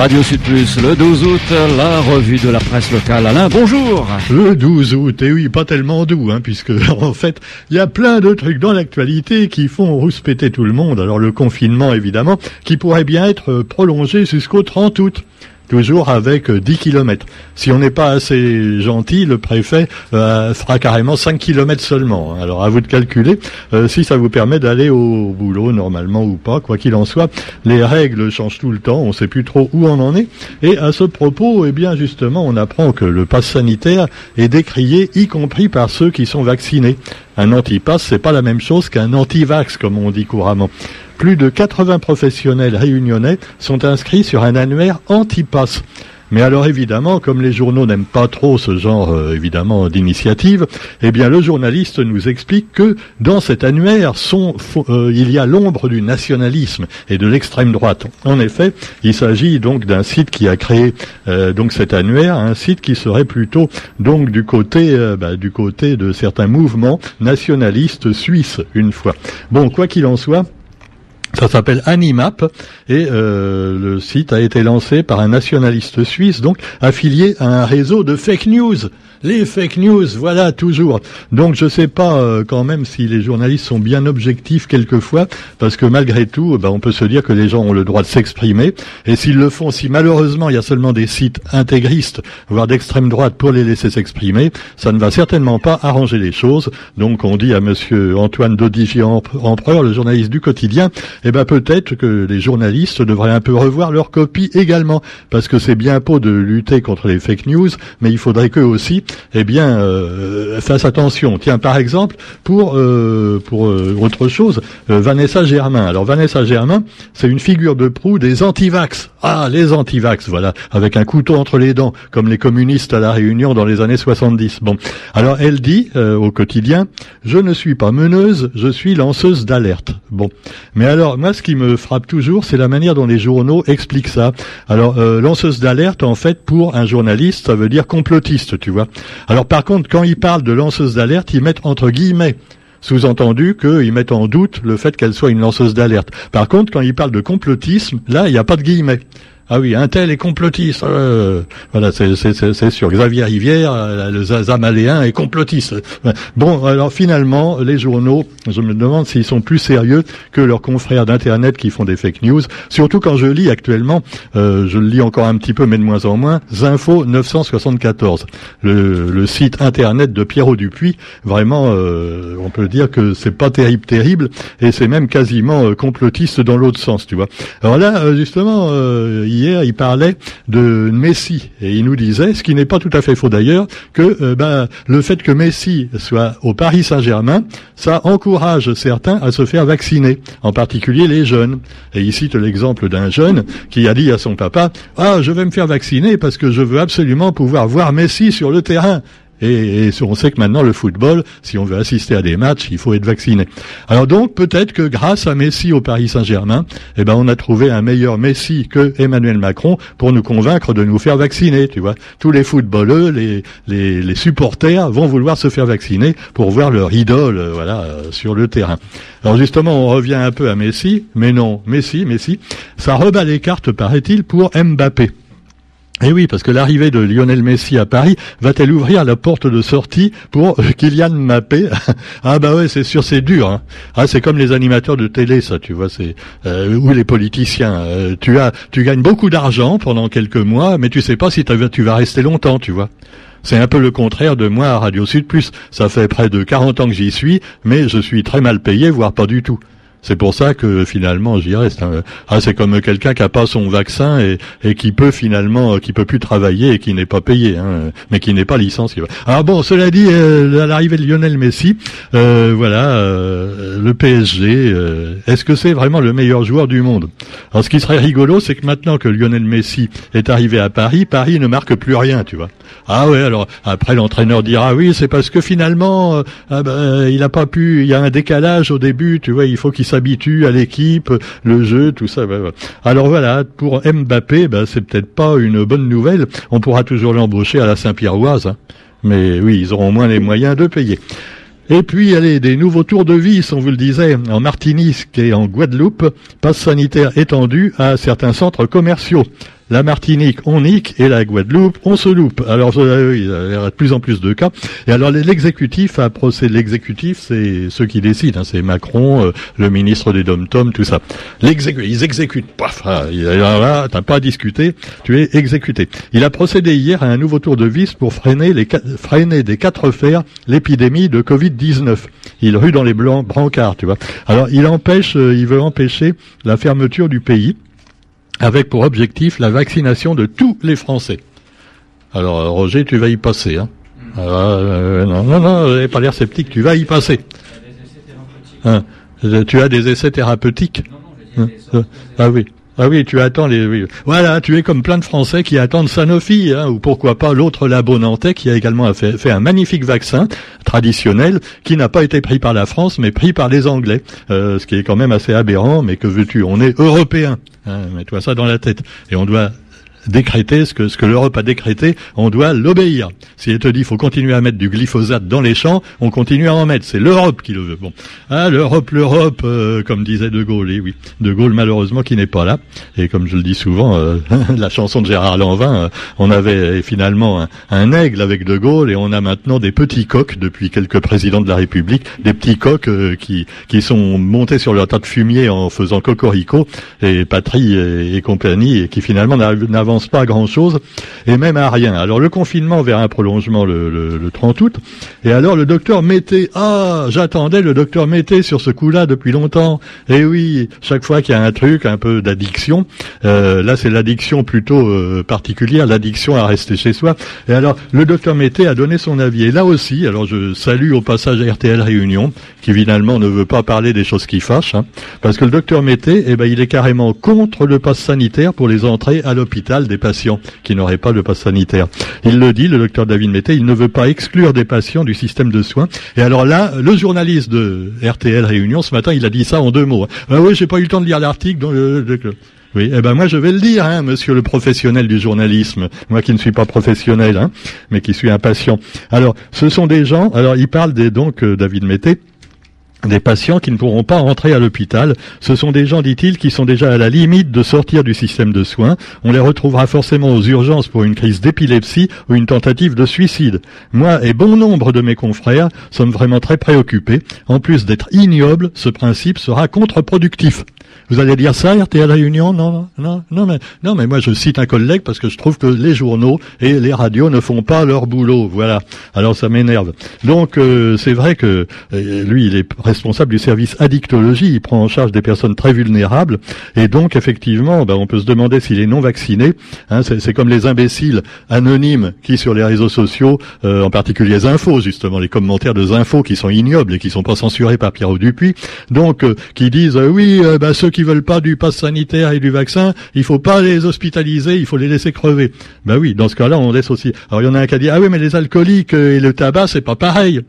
Radio Sud Plus, le 12 août, la revue de la presse locale. Alain, bonjour Le 12 août, et oui, pas tellement doux, hein, puisque en fait, il y a plein de trucs dans l'actualité qui font rouspéter tout le monde. Alors le confinement, évidemment, qui pourrait bien être prolongé jusqu'au 30 août toujours avec 10 euh, km. Si on n'est pas assez gentil, le préfet euh, fera carrément 5 km seulement. Alors à vous de calculer euh, si ça vous permet d'aller au boulot normalement ou pas. Quoi qu'il en soit, les règles changent tout le temps, on ne sait plus trop où on en est. Et à ce propos, eh bien justement, on apprend que le pass sanitaire est décrié, y compris par ceux qui sont vaccinés. Un anti-pass, c'est pas la même chose qu'un anti-vax, comme on dit couramment. Plus de 80 professionnels réunionnais sont inscrits sur un annuaire anti-pass. Mais alors évidemment, comme les journaux n'aiment pas trop ce genre euh, évidemment d'initiative, eh bien le journaliste nous explique que dans cet annuaire euh, il y a l'ombre du nationalisme et de l'extrême droite. En effet, il s'agit donc d'un site qui a créé euh, donc cet annuaire, un site qui serait plutôt donc du côté bah, du côté de certains mouvements nationalistes suisses une fois. Bon, quoi qu'il en soit. Ça s'appelle Animap et euh, le site a été lancé par un nationaliste suisse, donc affilié à un réseau de fake news. Les fake news, voilà toujours. Donc je sais pas euh, quand même si les journalistes sont bien objectifs quelquefois, parce que malgré tout, ben, on peut se dire que les gens ont le droit de s'exprimer. Et s'ils le font, si malheureusement il y a seulement des sites intégristes, voire d'extrême droite, pour les laisser s'exprimer, ça ne va certainement pas arranger les choses. Donc on dit à Monsieur Antoine Dodigier Empereur, le journaliste du quotidien, eh ben peut-être que les journalistes devraient un peu revoir leur copie également, parce que c'est bien beau de lutter contre les fake news, mais il faudrait qu'eux aussi eh bien, euh, fasse attention. Tiens, par exemple, pour euh, pour euh, autre chose, Vanessa Germain. Alors Vanessa Germain, c'est une figure de proue des antivax. Ah, les antivax, voilà, avec un couteau entre les dents, comme les communistes à la Réunion dans les années 70. Bon, alors elle dit au quotidien, je ne suis pas meneuse, je suis lanceuse d'alerte. Bon, mais alors moi, ce qui me frappe toujours, c'est la manière dont les journaux expliquent ça. Alors lanceuse d'alerte, en fait, pour un journaliste, ça veut dire complotiste, tu vois. Alors par contre, quand ils parlent de lanceuse d'alerte, ils mettent entre guillemets sous-entendu qu'ils mettent en doute le fait qu'elle soit une lanceuse d'alerte. Par contre, quand ils parlent de complotisme, là, il n'y a pas de guillemets. Ah oui, un tel est complotiste. Euh, voilà, c'est sûr. Xavier Rivière, euh, le Zamaléen, est complotiste. Bon, alors finalement, les journaux, je me demande s'ils sont plus sérieux que leurs confrères d'Internet qui font des fake news. Surtout quand je lis actuellement, euh, je le lis encore un petit peu, mais de moins en moins, Zinfo 974, le, site Internet de Pierrot Dupuis. Vraiment, on peut dire que c'est pas terrible, terrible, et c'est même quasiment complotiste dans l'autre sens, tu vois. Alors là, justement, hier, il parlait de Messi et il nous disait, ce qui n'est pas tout à fait faux d'ailleurs, que euh, ben, le fait que Messi soit au Paris Saint-Germain, ça encourage certains à se faire vacciner, en particulier les jeunes. Et il cite l'exemple d'un jeune qui a dit à son papa, ah, je vais me faire vacciner parce que je veux absolument pouvoir voir Messi sur le terrain. Et, on sait que maintenant le football, si on veut assister à des matchs, il faut être vacciné. Alors donc peut-être que grâce à Messi au Paris Saint-Germain, eh ben on a trouvé un meilleur Messi que Emmanuel Macron pour nous convaincre de nous faire vacciner. Tu vois, tous les footballeurs, les, les, les supporters vont vouloir se faire vacciner pour voir leur idole, euh, voilà, euh, sur le terrain. Alors justement, on revient un peu à Messi, mais non, Messi, Messi, ça rebat les cartes, paraît-il, pour Mbappé. Eh oui, parce que l'arrivée de Lionel Messi à Paris va-t-elle ouvrir la porte de sortie pour Kylian Mbappé? Ah bah ouais, c'est sûr, c'est dur. Hein. Ah, c'est comme les animateurs de télé, ça, tu vois, c'est euh, ou les politiciens. Euh, tu as, tu gagnes beaucoup d'argent pendant quelques mois, mais tu sais pas si tu vas rester longtemps, tu vois. C'est un peu le contraire de moi à Radio Sud Plus. Ça fait près de 40 ans que j'y suis, mais je suis très mal payé, voire pas du tout. C'est pour ça que finalement, je dirais, c'est ah, c'est comme quelqu'un qui a pas son vaccin et, et qui peut finalement, euh, qui peut plus travailler et qui n'est pas payé, hein, mais qui n'est pas licencié. Ah bon, cela dit, euh, à l'arrivée de Lionel Messi, euh, voilà, euh, le PSG, est-ce que c'est vraiment le meilleur joueur du monde? Alors, ce qui serait rigolo, c'est que maintenant que Lionel Messi est arrivé à Paris, Paris ne marque plus rien, tu vois. Ah ouais, alors après l'entraîneur dira oui, c'est parce que finalement, ah ben, il a pas pu, il y a un décalage au début, tu vois, il faut qu'il s'habitue à l'équipe, le jeu, tout ça. Alors voilà, pour Mbappé, ben, c'est peut-être pas une bonne nouvelle. On pourra toujours l'embaucher à la Saint-Pierroise, hein. mais oui, ils auront moins les moyens de payer. Et puis, allez, des nouveaux tours de vis, on vous le disait, en Martinique et en Guadeloupe, passe sanitaire étendu à certains centres commerciaux. La Martinique, on nique, et la Guadeloupe, on se loupe. Alors, euh, il y a de plus en plus de cas. Et alors, l'exécutif a procédé. L'exécutif, c'est ceux qui décident. Hein, c'est Macron, euh, le ministre des Dom-Tom, tout ça. ils exécutent. Paf, ah, là, t'as pas à discuter. Tu es exécuté. Il a procédé hier à un nouveau tour de vis pour freiner, les, freiner des quatre fers l'épidémie de Covid-19. Il rue dans les blancs brancards, tu vois. Alors, il empêche, euh, il veut empêcher la fermeture du pays avec pour objectif la vaccination de tous les Français. Alors euh, Roger, tu vas y passer. Hein. Mm. Ah, euh, non, non, non, vous n'avez pas l'air sceptique, tu vas y passer. Hein. Tu as des essais thérapeutiques non, non, hein. Ah oui. Ah oui, tu attends les. Voilà, tu es comme plein de Français qui attendent Sanofi, hein, ou pourquoi pas l'autre labo nantais qui a également fait, fait, un magnifique vaccin traditionnel qui n'a pas été pris par la France, mais pris par les Anglais, euh, ce qui est quand même assez aberrant. Mais que veux-tu On est européen. Hein, Mets-toi ça dans la tête. Et on doit décréter ce que, ce que l'Europe a décrété, on doit l'obéir. Si elle te dit faut continuer à mettre du glyphosate dans les champs, on continue à en mettre. C'est l'Europe qui le veut. Bon, ah l'Europe, l'Europe, euh, comme disait De Gaulle. Et oui, De Gaulle malheureusement qui n'est pas là. Et comme je le dis souvent, euh, la chanson de Gérard Lanvin, euh, on avait finalement un, aigle avec De Gaulle et on a maintenant des petits coqs depuis quelques présidents de la République, des petits coqs qui qui sont montés sur leur tas de fumier en faisant cocorico et patrie et, compagnie et qui finalement n'avaient pas grand-chose, et même à rien. Alors le confinement vers un prolongement le, le, 30 août, et alors le docteur mettait, ah, j'attendais le docteur mettait sur ce coup-là depuis longtemps. Et oui, chaque fois qu'il y a un truc, un peu d'addiction, euh, là c'est l'addiction plutôt euh, particulière, l'addiction à rester chez soi. Et alors le docteur Mété a donné son avis. Et là aussi, alors je salue au passage RTL Réunion, qui finalement ne veut pas parler des choses qui fâchent, hein, parce que le docteur Mété, eh ben, il est carrément contre le pass sanitaire pour les entrées à l'hôpital des patients qui n'auraient pas le pass sanitaire. Il le dit, le docteur David Mété, il ne veut pas exclure des patients du système de soins. Et alors là, le journaliste de RTL Réunion ce matin, il a dit ça en deux mots. Ah oui, j'ai pas eu le temps de lire l'article. Oui, eh ben moi je vais le dire, hein, monsieur le professionnel du journalisme, moi qui ne suis pas professionnel, hein, mais qui suis un patient. Alors, ce sont des gens, alors il parle des, donc euh, David Mété, des patients qui ne pourront pas rentrer à l'hôpital. Ce sont des gens, dit-il, qui sont déjà à la limite de sortir du système de soins. On les retrouvera forcément aux urgences pour une crise d'épilepsie ou une tentative de suicide. Moi et bon nombre de mes confrères sommes vraiment très préoccupés. En plus d'être ignoble, ce principe sera contre-productif. Vous allez dire ça, RTL Réunion Non, non, non, mais non, mais moi je cite un collègue parce que je trouve que les journaux et les radios ne font pas leur boulot. Voilà. Alors ça m'énerve. Donc euh, c'est vrai que euh, lui, il est responsable du service addictologie. Il prend en charge des personnes très vulnérables et donc effectivement, ben, on peut se demander s'il est non vacciné. Hein, c'est comme les imbéciles anonymes qui sur les réseaux sociaux, euh, en particulier les infos justement, les commentaires de infos qui sont ignobles et qui sont pas censurés par Pierrot Dupuis, donc qui disent oui, ben, ceux qui veulent pas du pass sanitaire et du vaccin, il faut pas les hospitaliser, il faut les laisser crever. Ben oui, dans ce cas-là, on laisse aussi. Alors il y en a un qui a dit ah oui mais les alcooliques et le tabac c'est pas pareil.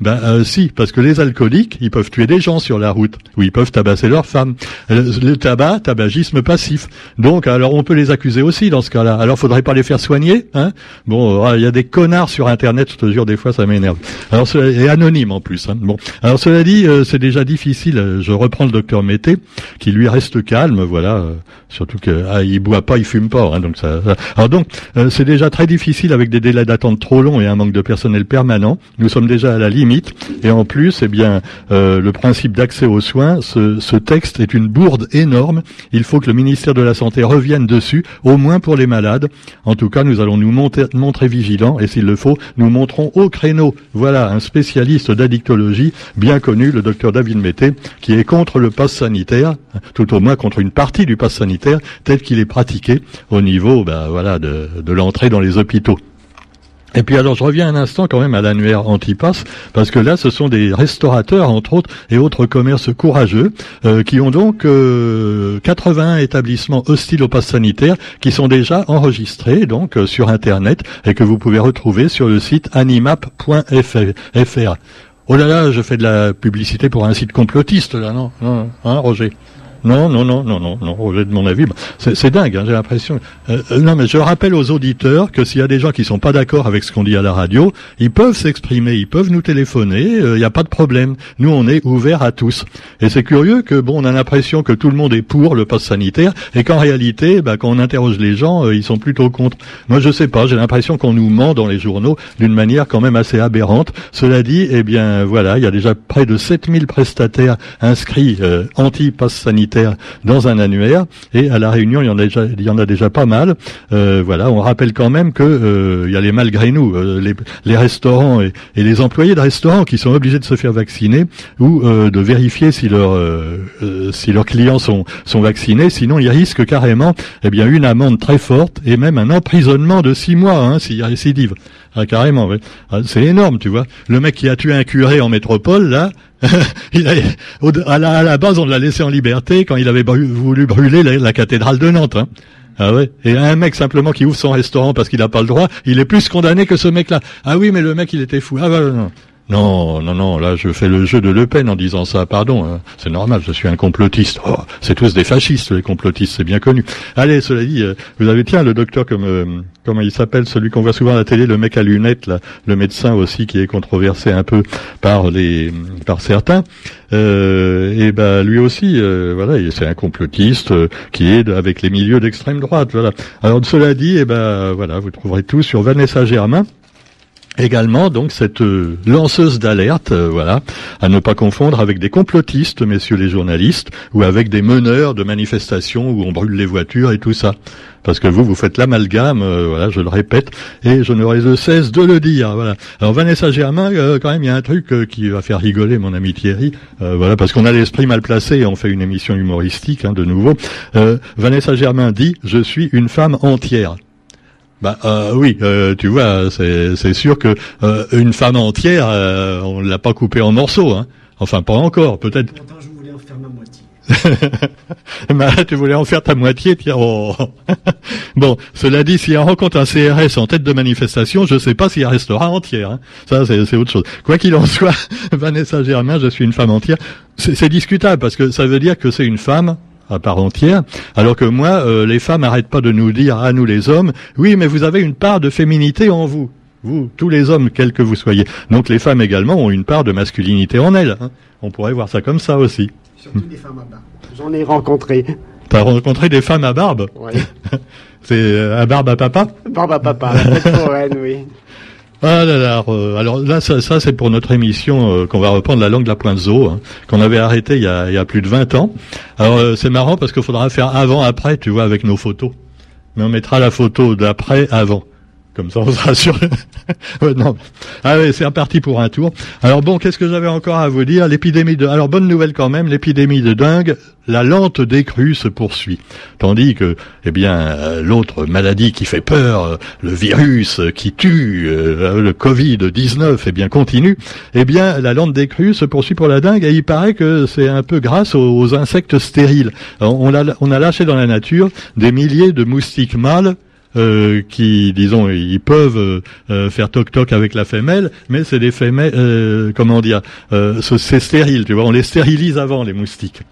Ben euh, si, parce que les alcooliques, ils peuvent tuer des gens sur la route, ou ils peuvent tabasser leurs femmes. Euh, le, tabac, tabagisme passif. Donc, alors on peut les accuser aussi dans ce cas-là. Alors, faudrait pas les faire soigner, hein? Bon, euh, il y a des connards sur Internet, je te jure, des fois, ça m'énerve. Alors, c'est anonyme en plus. Hein. Bon, alors cela dit, c'est déjà difficile. Je reprends le docteur Mété, qui lui reste calme, voilà. surtout que ah, il boit pas, il fume pas, hein, donc ça. Alors donc, c'est déjà très difficile avec des délais d'attente trop longs et un manque de personnel permanent. Nous sommes déjà à la limite et en plus, eh bien, euh, le principe d'accès aux soins, ce, texte est une bourde énorme. Il faut que le ministère de la Santé revienne dessus, au moins pour les malades. En tout cas, nous allons nous montrer vigilants et s'il le faut, nous montrons au créneau. Voilà un spécialiste d'addictologie bien connu, le docteur David Mété, qui est contre le pass sanitaire, tout au moins contre une partie du pass sanitaire tel qu'il est pratiqué au niveau, ben, voilà, de l'entrée dans les hôpitaux. Et puis alors je reviens un instant quand même à l'annuaire Antipass, parce que là ce sont des restaurateurs entre autres et autres commerces courageux euh, qui ont donc euh, 81 établissements hostiles au pass sanitaire qui sont déjà enregistrés donc euh, sur internet et que vous pouvez retrouver sur le site animap.fr. Oh là là, je fais de la publicité pour un site complotiste là, non, non hein, Roger? Non, non, non, non, non, non, rejet de mon avis. C'est dingue, hein, j'ai l'impression. Euh, euh, non, mais je rappelle aux auditeurs que s'il y a des gens qui sont pas d'accord avec ce qu'on dit à la radio, ils peuvent s'exprimer, ils peuvent nous téléphoner, il euh, n'y a pas de problème. Nous, on est ouvert à tous. Et c'est curieux que, bon, on a l'impression que tout le monde est pour le poste sanitaire, et qu'en réalité, bah, quand on interroge les gens, ils sont plutôt contre. Moi, je sais pas, j'ai l'impression qu'on nous ment dans les journaux d'une manière quand même assez aberrante. Cela dit, eh bien, voilà, il y a déjà près de 7000 prestataires inscrits anti-poste sanitaire dans un annuaire, et à la Réunion, il y en a déjà, il y en a déjà pas mal. Euh, voilà, on rappelle quand même que euh, il y a les malgré nous, euh, les, les, restaurants et, et, les employés de restaurants qui sont obligés de se faire vacciner ou de vérifier si leurs si leurs clients sont sont vaccinés, sinon ils risquent carrément eh bien une amende très forte et même un emprisonnement de six mois hein, s'il y a. Ah, carrément, oui. Ah, c'est énorme, tu vois. Le mec qui a tué un curé en métropole, là, il a, à, la, base, on l'a laissé en liberté quand il avait voulu brûler la, cathédrale de Nantes. Hein. Ah ouais. Et un mec simplement qui ouvre son restaurant parce qu'il n'a pas le droit, il est plus condamné que ce mec-là. Ah oui, mais le mec, il était fou. Ah non. Non, non, non, là je fais le jeu de Le Pen en disant ça, pardon, hein. c'est normal, je suis un complotiste. Oh, c'est tous des fascistes, les complotistes, c'est bien connu. Allez, cela dit, euh, vous avez, tiens, le docteur, comme euh, comment il s'appelle, celui qu'on voit souvent à la télé, le mec à lunettes, le médecin aussi, qui est controversé un peu par les par certains, euh, et ben lui aussi, voilà, c'est un complotiste qui est avec les milieux d'extrême droite, voilà. Alors cela dit, et ben voilà, vous trouverez tout sur Vanessa Germain également donc cette euh, lanceuse d'alerte, euh, voilà, à ne pas confondre avec des complotistes, messieurs les journalistes, ou avec des meneurs de manifestations où on brûle les voitures et tout ça. Parce que vous, vous faites l'amalgame, euh, voilà, je le répète, et je n'aurai de cesse de le dire. Voilà. Alors Vanessa Germain, quand même, il y a un truc qui va faire rigoler mon ami Thierry, voilà, parce qu'on a l'esprit mal placé et on fait une émission humoristique, hein, de nouveau. Vanessa Germain dit :« Je suis une femme entière ». Bah euh, oui, euh, tu vois, c'est sûr que euh, une femme entière, euh, on l'a pas coupée en morceaux, hein. Enfin, pas encore, peut-être. je voulais en faire ma moitié. bah, tu voulais en faire ta moitié, tiens. Oh. bon, cela dit, si on rencontre un CRS en tête de manifestation, je sais pas s'il restera entière. Hein. Ça, c'est autre chose. Quoi qu'il en soit, Vanessa Germain, je suis une femme entière. C'est discutable parce que ça veut dire que c'est une femme à part entière, alors que moi, euh, les femmes n'arrêtent pas de nous dire, à nous les hommes, oui, mais vous avez une part de féminité en vous. Vous, tous les hommes, quels que vous soyez. Donc les femmes également ont une part de masculinité en elles. Hein. On pourrait voir ça comme ça aussi. Surtout des femmes à barbe. J'en ai rencontré. T'as rencontré des femmes à barbe? Oui. C'est euh, à barbe à papa? Barbe à papa, la oui. Ah alors là, ça, c'est pour notre émission euh, qu'on va reprendre la langue de la pointe zoo, hein, qu'on avait arrêté il y, a, plus de 20 ans. Alors euh, c'est marrant parce qu'il faudra faire avant-après, tu vois, avec nos photos. Mais on mettra la photo d'après-avant. Comme ça, on sera sûr. non. Allez, c'est reparti pour un tour. Alors bon, qu'est-ce que j'avais encore à vous dire? L'épidémie de... Alors bonne nouvelle quand même, l'épidémie de dingue, la lente décrue se poursuit. Tandis que, eh bien, euh, l'autre maladie qui fait peur, euh, le virus qui tue, euh, le Covid-19, eh bien, continue. Eh bien, la lente décrue se poursuit pour la dingue et il paraît que c'est un peu grâce aux, insectes stériles. on a lâché dans la nature des milliers de moustiques mâles euh, qui, disons, ils peuvent euh, faire toc-toc avec la femelle, mais c'est des femelles, euh, comment dire, c'est stérile, tu vois, on les stérilise avant les moustiques.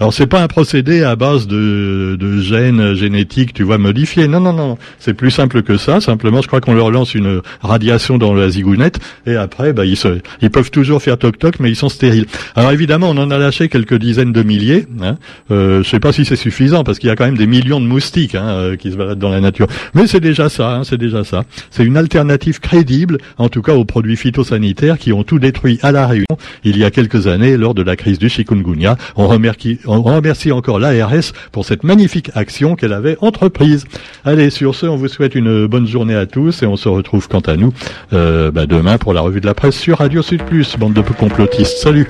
Alors c'est pas un procédé à base de, de gènes génétiques, tu vois, modifiés. Non, non, non. C'est plus simple que ça. Simplement, je crois qu'on leur lance une radiation dans la zigounette et après, bah, ils, se, ils peuvent toujours faire toc toc, mais ils sont stériles. Alors évidemment, on en a lâché quelques dizaines de milliers. Hein. Euh, je sais pas si c'est suffisant parce qu'il y a quand même des millions de moustiques hein, euh, qui se baladent dans la nature. Mais c'est déjà ça. Hein, c'est déjà ça. C'est une alternative crédible, en tout cas aux produits phytosanitaires qui ont tout détruit à la Réunion il y a quelques années lors de la crise du chikungunya. On remercie on remercie encore l'ARS pour cette magnifique action qu'elle avait entreprise. Allez, sur ce, on vous souhaite une bonne journée à tous et on se retrouve quant à nous euh, bah, demain pour la revue de la presse sur Radio Sud Plus, bande de complotistes. Salut